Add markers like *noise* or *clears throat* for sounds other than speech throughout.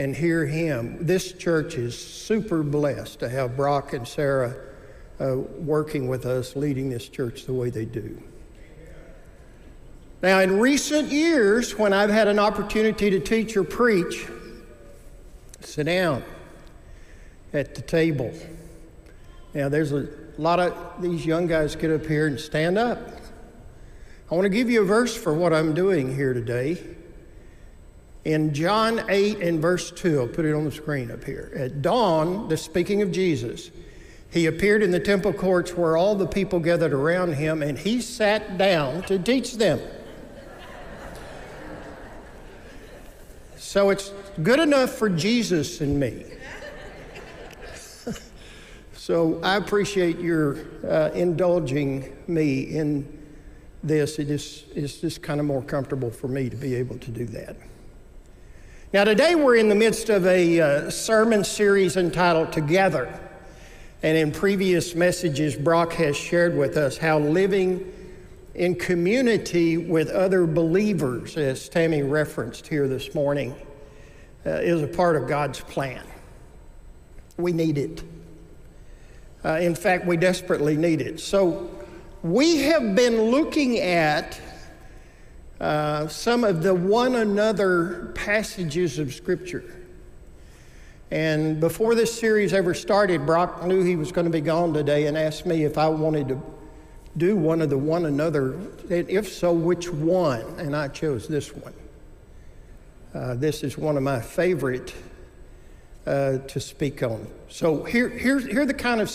and hear him, this church is super blessed to have Brock and Sarah uh, working with us, leading this church the way they do. Now, in recent years, when I've had an opportunity to teach or preach, sit down at the table. Now, there's a a lot of these young guys get up here and stand up. I want to give you a verse for what I'm doing here today. In John 8 and verse 2, I'll put it on the screen up here. At dawn, the speaking of Jesus, he appeared in the temple courts where all the people gathered around him, and he sat down to teach them. so it's good enough for Jesus and me. *laughs* So I appreciate your uh, indulging me in this. It is, it's just kind of more comfortable for me to be able to do that. Now, today we're in the midst of a uh, sermon series entitled Together. And in previous messages, Brock has shared with us how living in community with other believers, as Tammy referenced here this morning, uh, is a part of God's plan. We need it. Uh, in fact, we desperately need it. So, we have been looking at uh, some of the one another passages of Scripture. And before this series ever started, Brock knew he was going to be gone today and asked me if I wanted to do one of the one another, and if so, which one? And I chose this one. Uh, this is one of my favorite uh, to speak on. So here, here, here are the kind of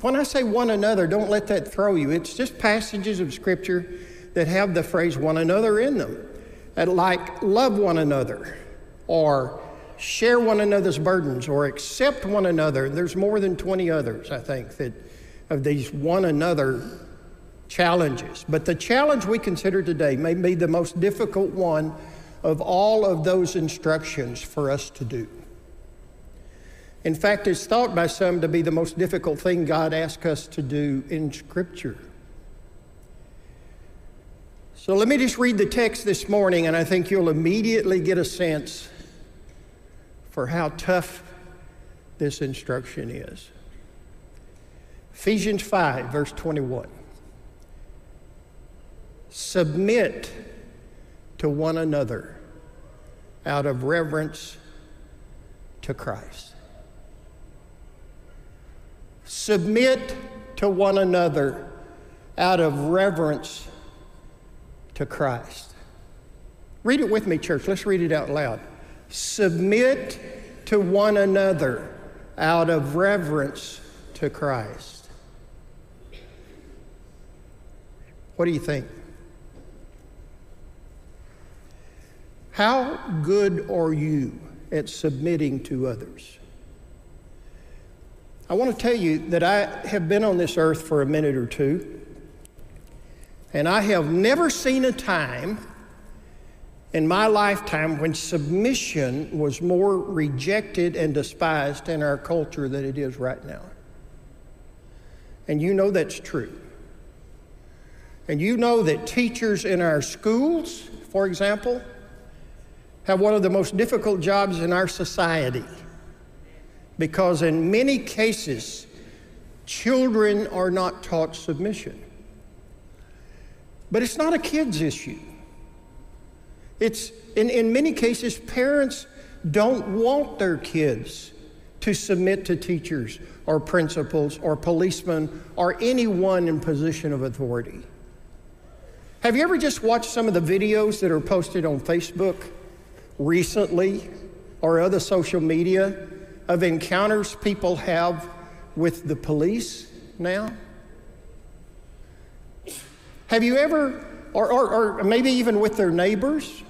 when I say one another, don't let that throw you. It's just passages of Scripture that have the phrase one another in them, like love one another, or share one another's burdens, or accept one another. There's more than 20 others, I think, that of these one another challenges. But the challenge we consider today may be the most difficult one of all of those instructions for us to do. In fact, it's thought by some to be the most difficult thing God asks us to do in Scripture. So let me just read the text this morning, and I think you'll immediately get a sense for how tough this instruction is. Ephesians 5, verse 21. Submit to one another out of reverence to Christ. Submit to one another out of reverence to Christ. Read it with me, church. Let's read it out loud. Submit to one another out of reverence to Christ. What do you think? How good are you at submitting to others? I want to tell you that I have been on this earth for a minute or two, and I have never seen a time in my lifetime when submission was more rejected and despised in our culture than it is right now. And you know that's true. And you know that teachers in our schools, for example, have one of the most difficult jobs in our society because in many cases, children are not taught submission. But it's not a kid's issue. It's, in, in many cases, parents don't want their kids to submit to teachers or principals or policemen or anyone in position of authority. Have you ever just watched some of the videos that are posted on Facebook recently or other social media of encounters people have with the police now? Have you ever, or, or, or maybe even with their neighbors?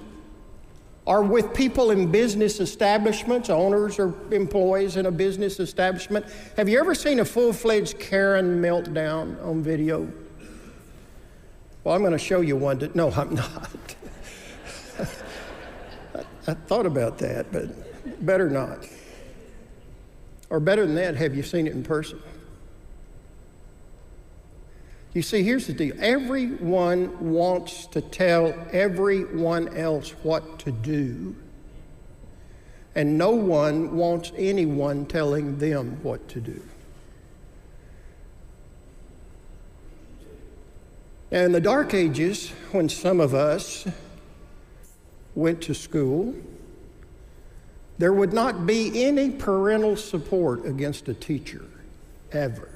or with people in business establishments, owners or employees in a business establishment. Have you ever seen a full fledged Karen meltdown on video? Well, I'm going to show you one. To, no, I'm *laughs* not. I, I thought about that, but better not. Or better than that, have you seen it in person? You see, here's the deal everyone wants to tell everyone else what to do, and no one wants anyone telling them what to do. Now, in the dark ages, when some of us went to school, there would not be any parental support against a teacher, ever.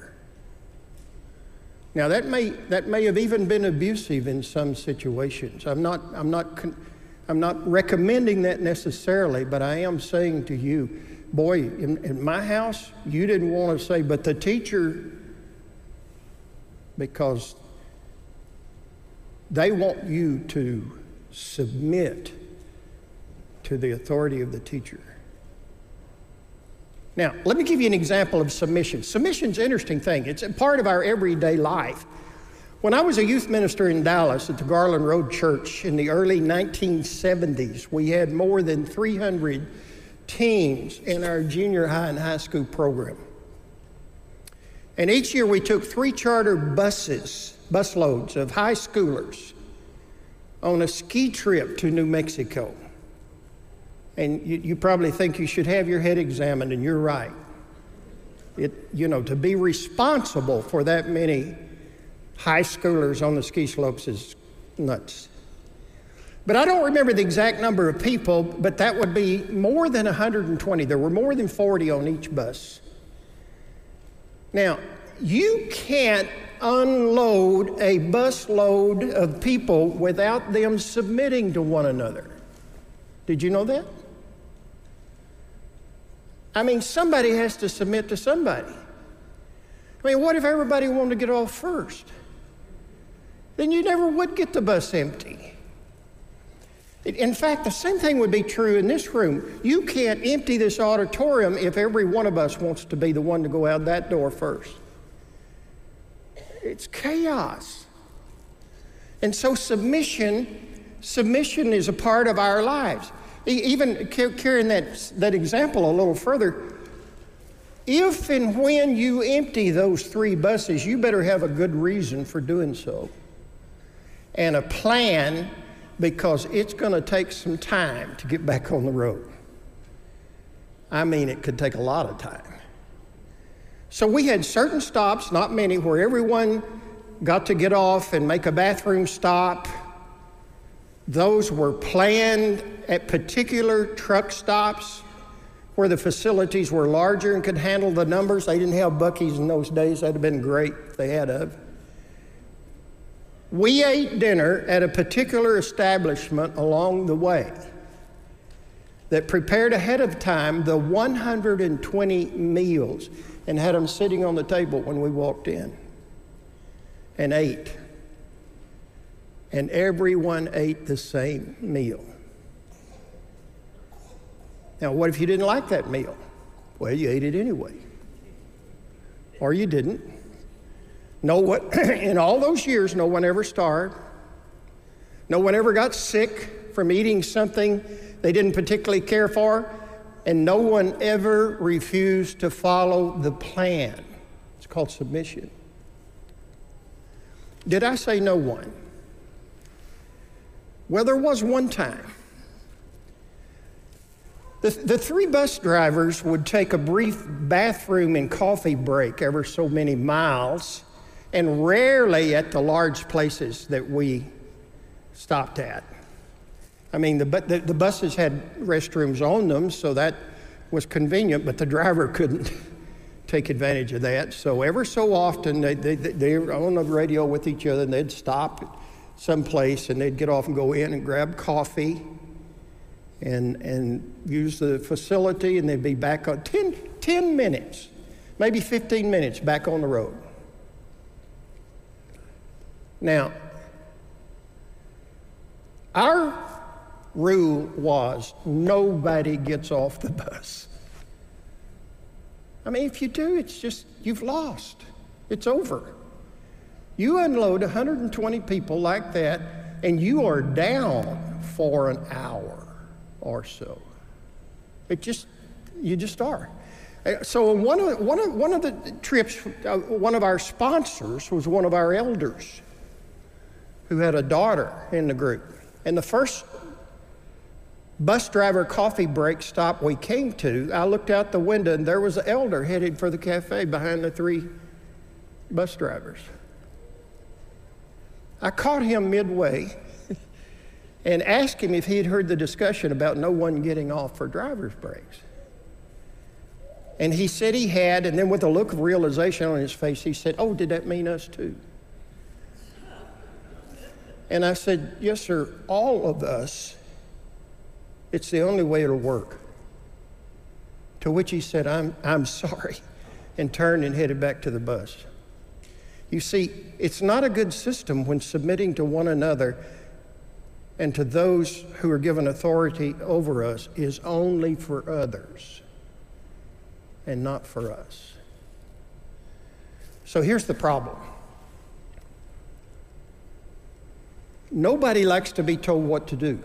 Now, that may, that may have even been abusive in some situations. I'm not, I'm, not, I'm not recommending that necessarily, but I am saying to you, boy, in, in my house, you didn't want to say, but the teacher, because they want you to submit to the authority of the teacher. Now, let me give you an example of submission. Submission's an interesting thing. It's a part of our everyday life. When I was a youth minister in Dallas at the Garland Road Church in the early 1970s, we had more than 300 teens in our junior high and high school program. And each year we took three charter buses, busloads of high schoolers on a ski trip to New Mexico. And you, you probably think you should have your head examined, and you're right. It, you know, to be responsible for that many high schoolers on the ski slopes is nuts. But I don't remember the exact number of people, but that would be more than 120. There were more than 40 on each bus. Now, you can't unload a busload of people without them submitting to one another. Did you know that? I mean, somebody has to submit to somebody. I mean, what if everybody wanted to get off first? Then you never would get the bus empty. In fact, the same thing would be true in this room. You can't empty this auditorium if every one of us wants to be the one to go out that door first. It's chaos. And so submission, submission is a part of our lives. Even carrying that, that example a little further, if and when you empty those three buses, you better have a good reason for doing so and a plan because it's going to take some time to get back on the road. I mean, it could take a lot of time. So we had certain stops, not many, where everyone got to get off and make a bathroom stop. Those were planned at particular truck stops where the facilities were larger and could handle the numbers. They didn't have Buc-ee's in those days. That'd have been great if they had of. We ate dinner at a particular establishment along the way that prepared ahead of time the 120 meals and had them sitting on the table when we walked in and ate. And everyone ate the same meal. Now, what if you didn't like that meal? Well, you ate it anyway. Or you didn't. No what *clears throat* in all those years no one ever starved. No one ever got sick from eating something they didn't particularly care for, and no one ever refused to follow the plan. It's called submission. Did I say no one? Well, there was one time the, the three bus drivers would take a brief bathroom and coffee break ever so many miles, and rarely at the large places that we stopped at. I mean, the, the, the buses had restrooms on them, so that was convenient, but the driver *laughs* couldn't take advantage of that. So, ever so often, they, they, they were on the radio with each other, and they'd stop someplace and they'd get off and go in and grab coffee and, and use the facility, and they'd be back on 10, 10 minutes, maybe 15 minutes back on the road. Now, our rule was nobody gets off the bus. I mean, if you do, it's just, you've lost. It's over. You unload 120 people like that, and you are down for an hour or so. It just, you just are. Uh, so one of, one of, one of the trips, uh, one of our sponsors was one of our elders who had a daughter in the group. And the first bus driver coffee break stop we came to, I looked out the window and there was an elder headed for the cafe behind the three bus drivers. I caught him midway and asked him if he had heard the discussion about no one getting off for driver's breaks. And he said he had, and then with a look of realization on his face, he said, Oh, did that mean us too? And I said, Yes, sir, all of us. It's the only way it'll work. To which he said, I'm, I'm sorry, and turned and headed back to the bus. You see, it's not a good system when submitting to one another and to those who are given authority over us is only for others and not for us. So here's the problem nobody likes to be told what to do.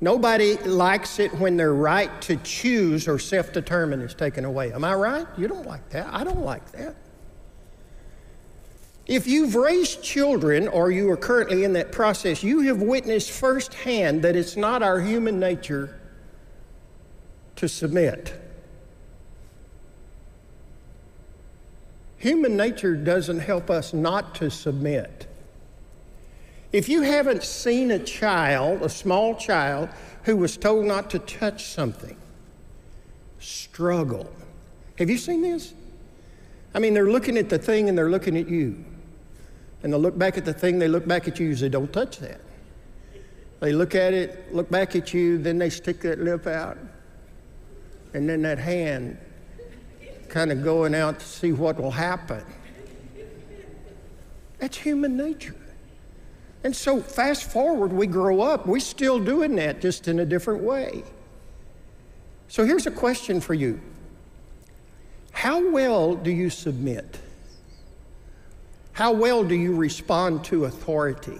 Nobody likes it when their right to choose or self determine is taken away. Am I right? You don't like that. I don't like that. If you've raised children or you are currently in that process, you have witnessed firsthand that it's not our human nature to submit. Human nature doesn't help us not to submit. If you haven't seen a child, a small child, who was told not to touch something, struggle. Have you seen this? I mean, they're looking at the thing and they're looking at you. And they look back at the thing, they look back at you, say, Don't touch that. They look at it, look back at you, then they stick that lip out. And then that hand kind of going out to see what will happen. That's human nature. And so, fast forward, we grow up, we're still doing that, just in a different way. So, here's a question for you How well do you submit? How well do you respond to authority?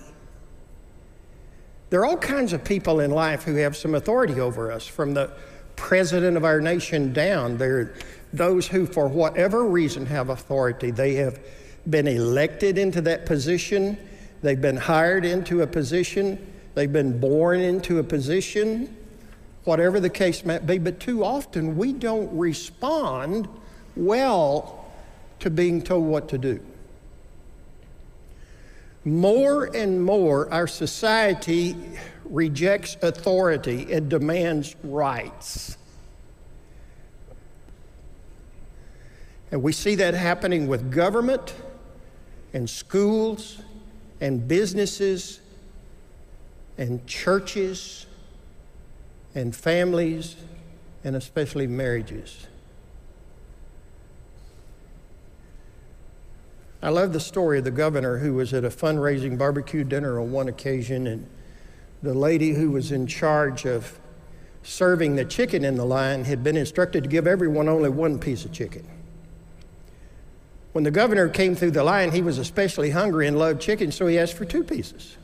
There are all kinds of people in life who have some authority over us, from the president of our nation down. There are those who, for whatever reason, have authority. They have been elected into that position, they've been hired into a position, they've been born into a position, whatever the case might be. But too often, we don't respond well to being told what to do. More and more, our society rejects authority and demands rights. And we see that happening with government and schools and businesses and churches and families and especially marriages. I love the story of the governor who was at a fundraising barbecue dinner on one occasion, and the lady who was in charge of serving the chicken in the line had been instructed to give everyone only one piece of chicken. When the governor came through the line, he was especially hungry and loved chicken, so he asked for two pieces.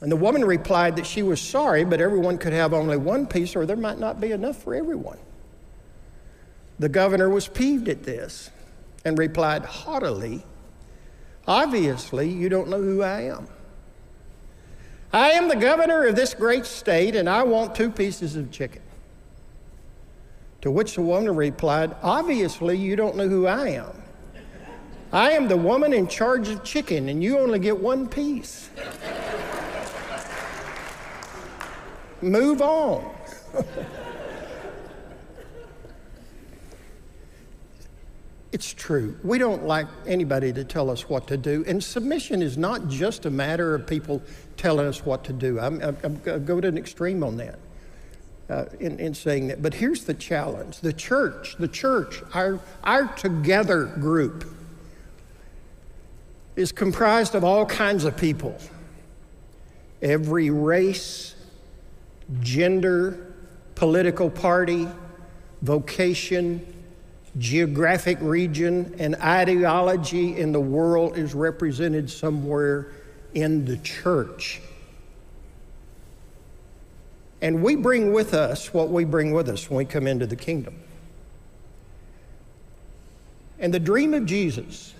And the woman replied that she was sorry, but everyone could have only one piece, or there might not be enough for everyone. The governor was peeved at this and replied haughtily, Obviously, you don't know who I am. I am the governor of this great state, and I want two pieces of chicken. To which the woman replied, Obviously, you don't know who I am. I am the woman in charge of chicken, and you only get one piece. *laughs* Move on. *laughs* It's true. We don't like anybody to tell us what to do. And submission is not just a matter of people telling us what to do. I'm, I'm, I'm go to an extreme on that uh, in, in saying that. But here's the challenge the church, the church, our, our together group is comprised of all kinds of people. every race, gender, political party, vocation, geographic region, and ideology in the world is represented somewhere in the church. And we bring with us what we bring with us when we come into the kingdom. And the dream of Jesus,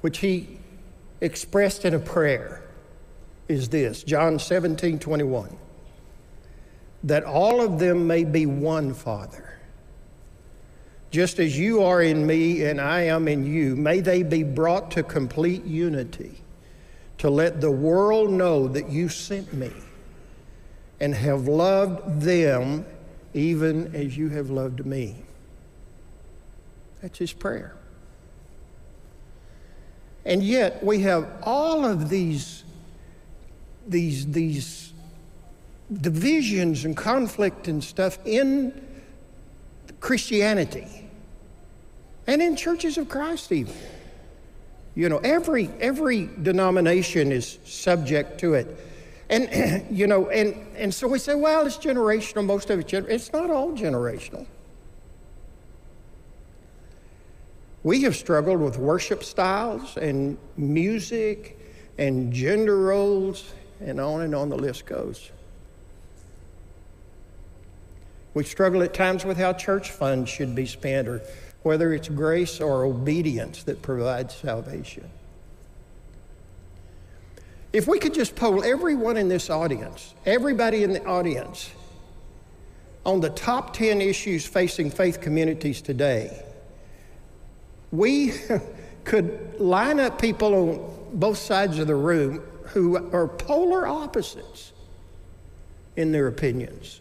which he expressed in a prayer, is this John 17 21. That all of them may be one, Father. Just as you are in me and I am in you, may they be brought to complete unity to let the world know that you sent me and have loved them even as you have loved me. That's his prayer. And yet we have all of these, these, these divisions and conflict and stuff in Christianity and in churches of Christ even. You know, every every denomination is subject to it. And *clears throat* you know, and and so we say, well, it's generational, most of it's it's not all generational. We have struggled with worship styles and music and gender roles and on and on the list goes. We struggle at times with how church funds should be spent or whether it's grace or obedience that provides salvation. If we could just poll everyone in this audience, everybody in the audience, on the top 10 issues facing faith communities today, we *laughs* could line up people on both sides of the room who are polar opposites in their opinions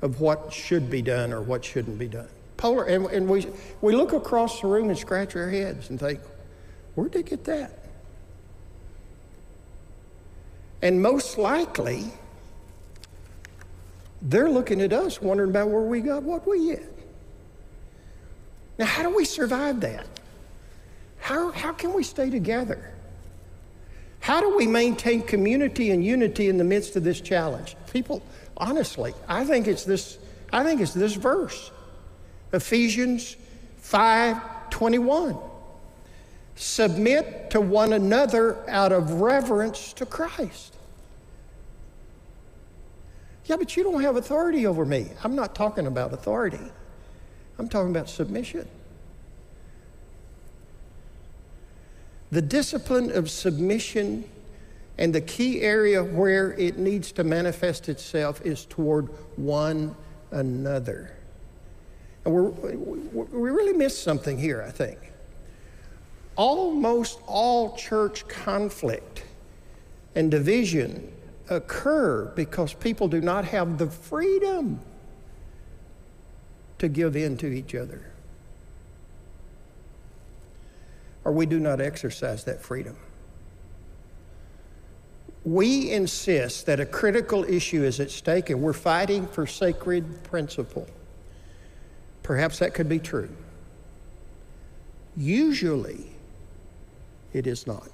of what should be done or what shouldn't be done. Polar, and, and we, we look across the room and scratch our heads and think, where'd they get that? And most likely, they're looking at us wondering about where we got what we get. Now, how do we survive that? How, how can we stay together? How do we maintain community and unity in the midst of this challenge? People, honestly, I think it's this, I think it's this verse. Ephesians 5 21. Submit to one another out of reverence to Christ. Yeah, but you don't have authority over me. I'm not talking about authority, I'm talking about submission. The discipline of submission and the key area where it needs to manifest itself is toward one another. And we're, we really missed something here, I think. Almost all church conflict and division occur because people do not have the freedom to give in to each other or we do not exercise that freedom. We insist that a critical issue is at stake and we're fighting for sacred principle. Perhaps that could be true. Usually, it is not.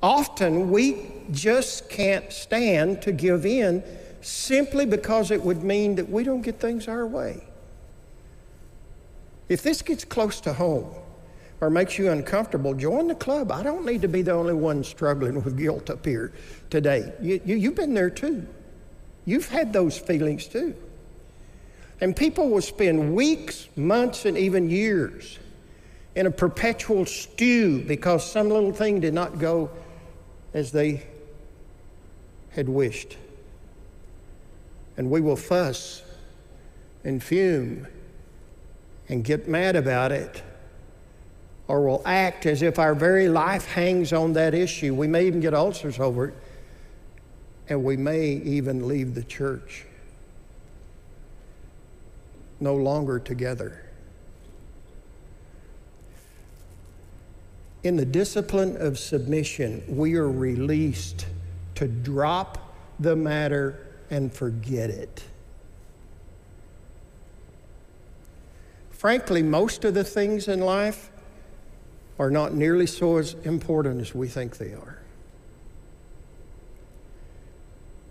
Often, we just can't stand to give in simply because it would mean that we don't get things our way. If this gets close to home, or makes you uncomfortable, join the club. I don't need to be the only one struggling with guilt up here today. You, you, you've been there too. You've had those feelings too. And people will spend weeks, months, and even years in a perpetual stew because some little thing did not go as they had wished. And we will fuss and fume and get mad about it or will act as if our very life hangs on that issue. We may even get ulcers over it, and we may even leave the church no longer together. In the discipline of submission, we are released to drop the matter and forget it. Frankly, most of the things in life are not nearly so as important as we think they are.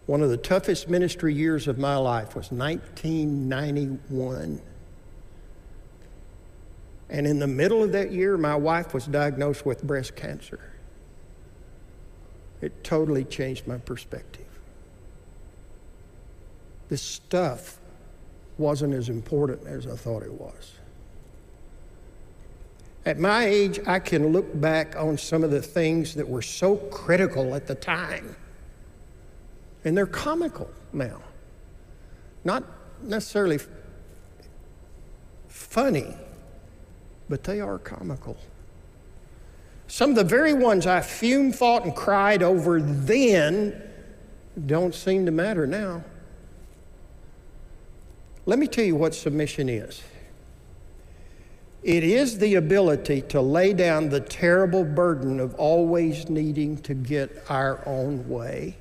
One of the toughest ministry years of my life was 1991. And in the middle of that year, my wife was diagnosed with breast cancer. It totally changed my perspective. This stuff wasn't as important as I thought it was. At my age, I can look back on some of the things that were so critical at the time, and they're comical now. Not necessarily funny, but they are comical. Some of the very ones I fumed, fought, and cried over then don't seem to matter now. Let me tell you what submission is it is the ability to lay down the terrible burden of always needing to get our own way.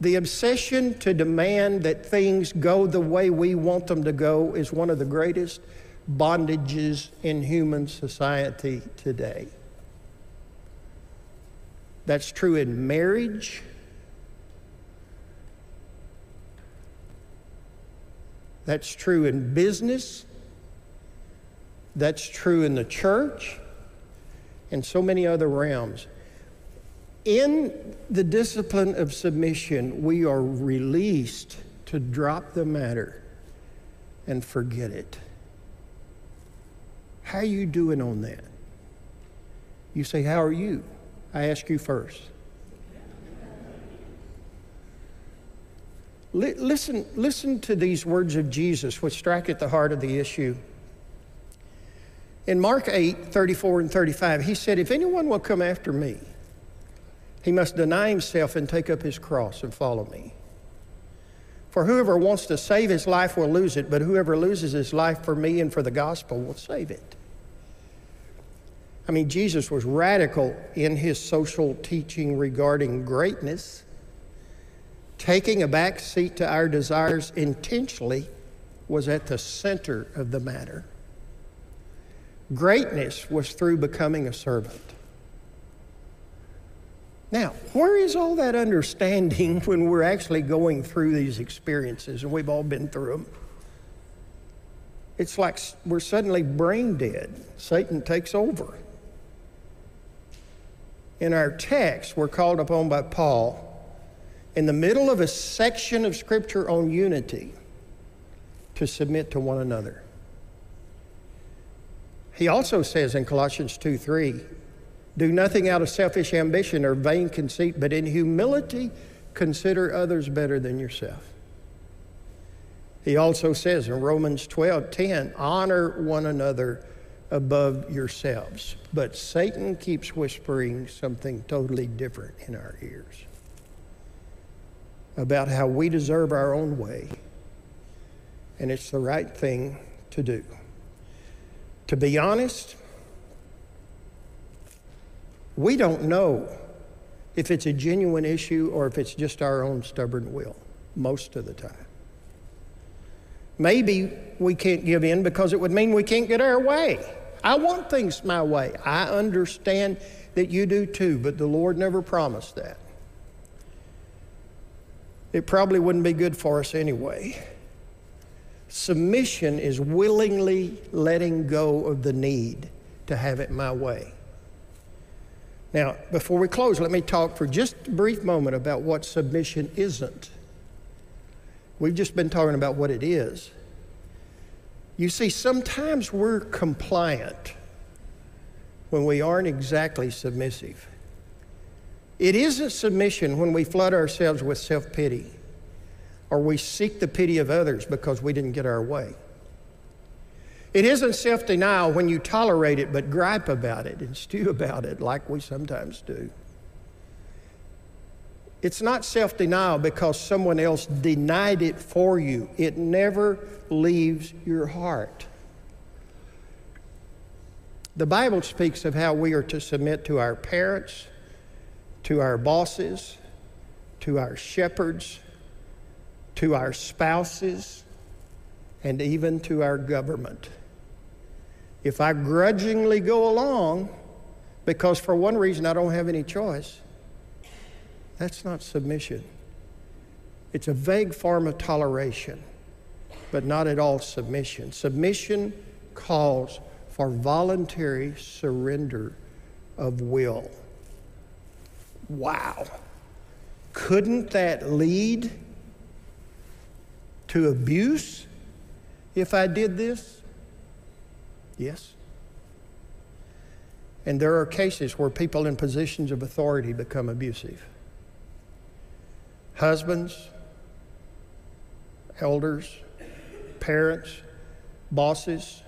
The obsession to demand that things go the way we want them to go is one of the greatest bondages in human society today. That's true in marriage. That's true in business. That's true in the church and so many other realms. In the discipline of submission, we are released to drop the matter and forget it. How are you doing on that? You say, How are you? I ask you first. listen, listen to these words of Jesus, which strike at the heart of the issue. In Mark 8, 34 and 35, he said, If anyone will come after me, he must deny himself and take up his cross and follow me. For whoever wants to save his life will lose it, but whoever loses his life for me and for the gospel will save it. I mean, Jesus was radical in his social teaching regarding greatness, taking a back seat to our desires intentionally was at the center of the matter. Greatness was through becoming a servant. Now, where is all that understanding *laughs* when we're actually going through these experiences, and we've all been through them? It's like we're suddenly brain dead. Satan takes over. In our text, we're called upon by Paul in the middle of a section of Scripture on unity to submit to one another. He also says in Colossians 2 3, do nothing out of selfish ambition or vain conceit, but in humility consider others better than yourself. He also says in Romans 12 10, honor one another above yourselves. But Satan keeps whispering something totally different in our ears about how we deserve our own way, and it's the right thing to do. To be honest, we don't know if it's a genuine issue or if it's just our own stubborn will most of the time. Maybe we can't give in because it would mean we can't get our way. I want things my way. I understand that you do too, but the Lord never promised that. It probably wouldn't be good for us anyway. Submission is willingly letting go of the need to have it my way. Now, before we close, let me talk for just a brief moment about what submission isn't. We've just been talking about what it is. You see, sometimes we're compliant when we aren't exactly submissive. It isn't submission when we flood ourselves with self pity or we seek the pity of others because we didn't get our way. It isn't self denial when you tolerate it but gripe about it and stew about it like we sometimes do. It's not self denial because someone else denied it for you, it never leaves your heart. The Bible speaks of how we are to submit to our parents, to our bosses, to our shepherds, to our spouses, and even to our government. If I grudgingly go along because for one reason I don't have any choice, That's not submission. It's a vague form of toleration, but not at all submission. Submission calls for voluntary surrender of will. Wow. Couldn't that lead to abuse if I did this? Yes. And there are cases where people in positions of authority become abusive. Husbands, elders, parents, bosses,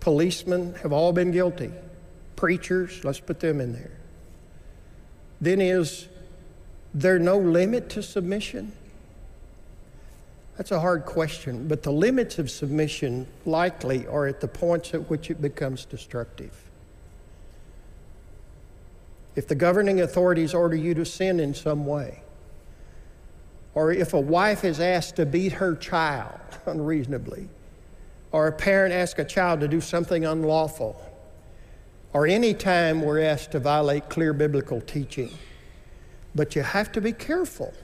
policemen have all been guilty. Preachers, let's put them in there. Then is there no limit to submission? That's a hard question, but the limits of submission likely are at the points at which it becomes destructive. If the governing authorities order you to sin in some way, or if a wife is asked to beat her child *laughs* unreasonably, or a parent asks a child to do something unlawful, or any time we're asked to violate clear biblical teaching. But you have to be careful,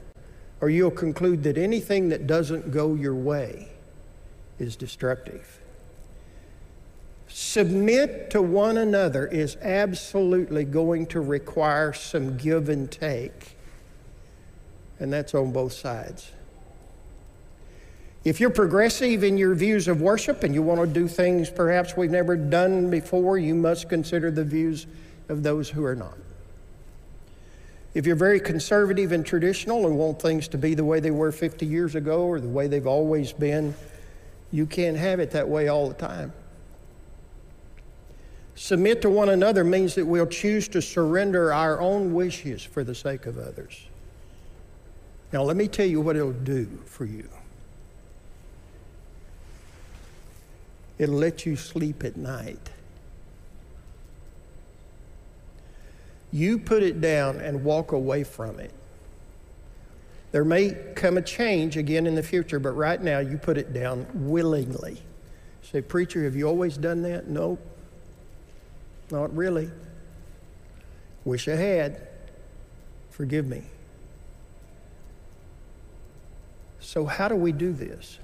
or you'll conclude that anything that doesn't go your way is destructive. Submit to one another is absolutely going to require some give and take, and that's on both sides. If you're progressive in your views of worship and you want to do things perhaps we've never done before, you must consider the views of those who are not. If you're very conservative and traditional and want things to be the way they were 50 years ago or the way they've always been, you can't have it that way all the time. Submit to one another means that we'll choose to surrender our own wishes for the sake of others. Now, let me tell you what it'll do for you. It'll let you sleep at night. You put it down and walk away from it. There may come a change again in the future, but right now you put it down willingly. Say, Preacher, have you always done that? No, not really. Wish I had. Forgive me. So, how do we do this?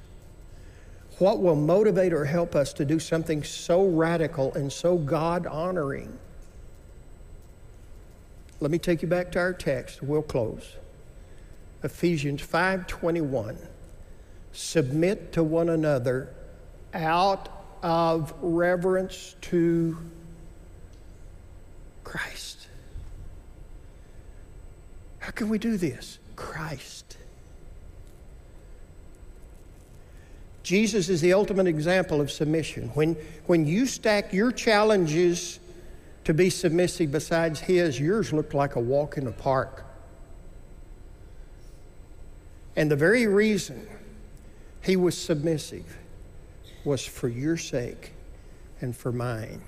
What will motivate or help us to do something so radical and so God honoring? Let me take you back to our text. We'll close. Ephesians 5:21. Submit to one another out of reverence to Christ. How can we do this? Christ. Jesus is the ultimate example of submission. When, when you stack your challenges to be submissive besides his, yours looked like a walk in the park. And the very reason he was submissive was for your sake and for mine.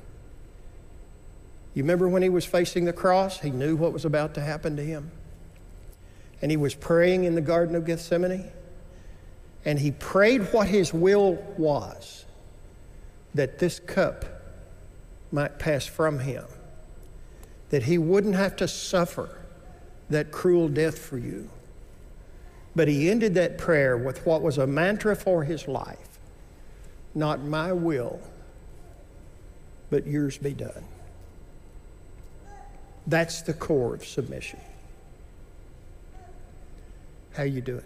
You remember when he was facing the cross? He knew what was about to happen to him. And he was praying in the Garden of Gethsemane and he prayed what his will was that this cup might pass from him, that he wouldn't have to suffer that cruel death for you. But he ended that prayer with what was a mantra for his life Not my will, but yours be done. That's the core of submission. How you doing?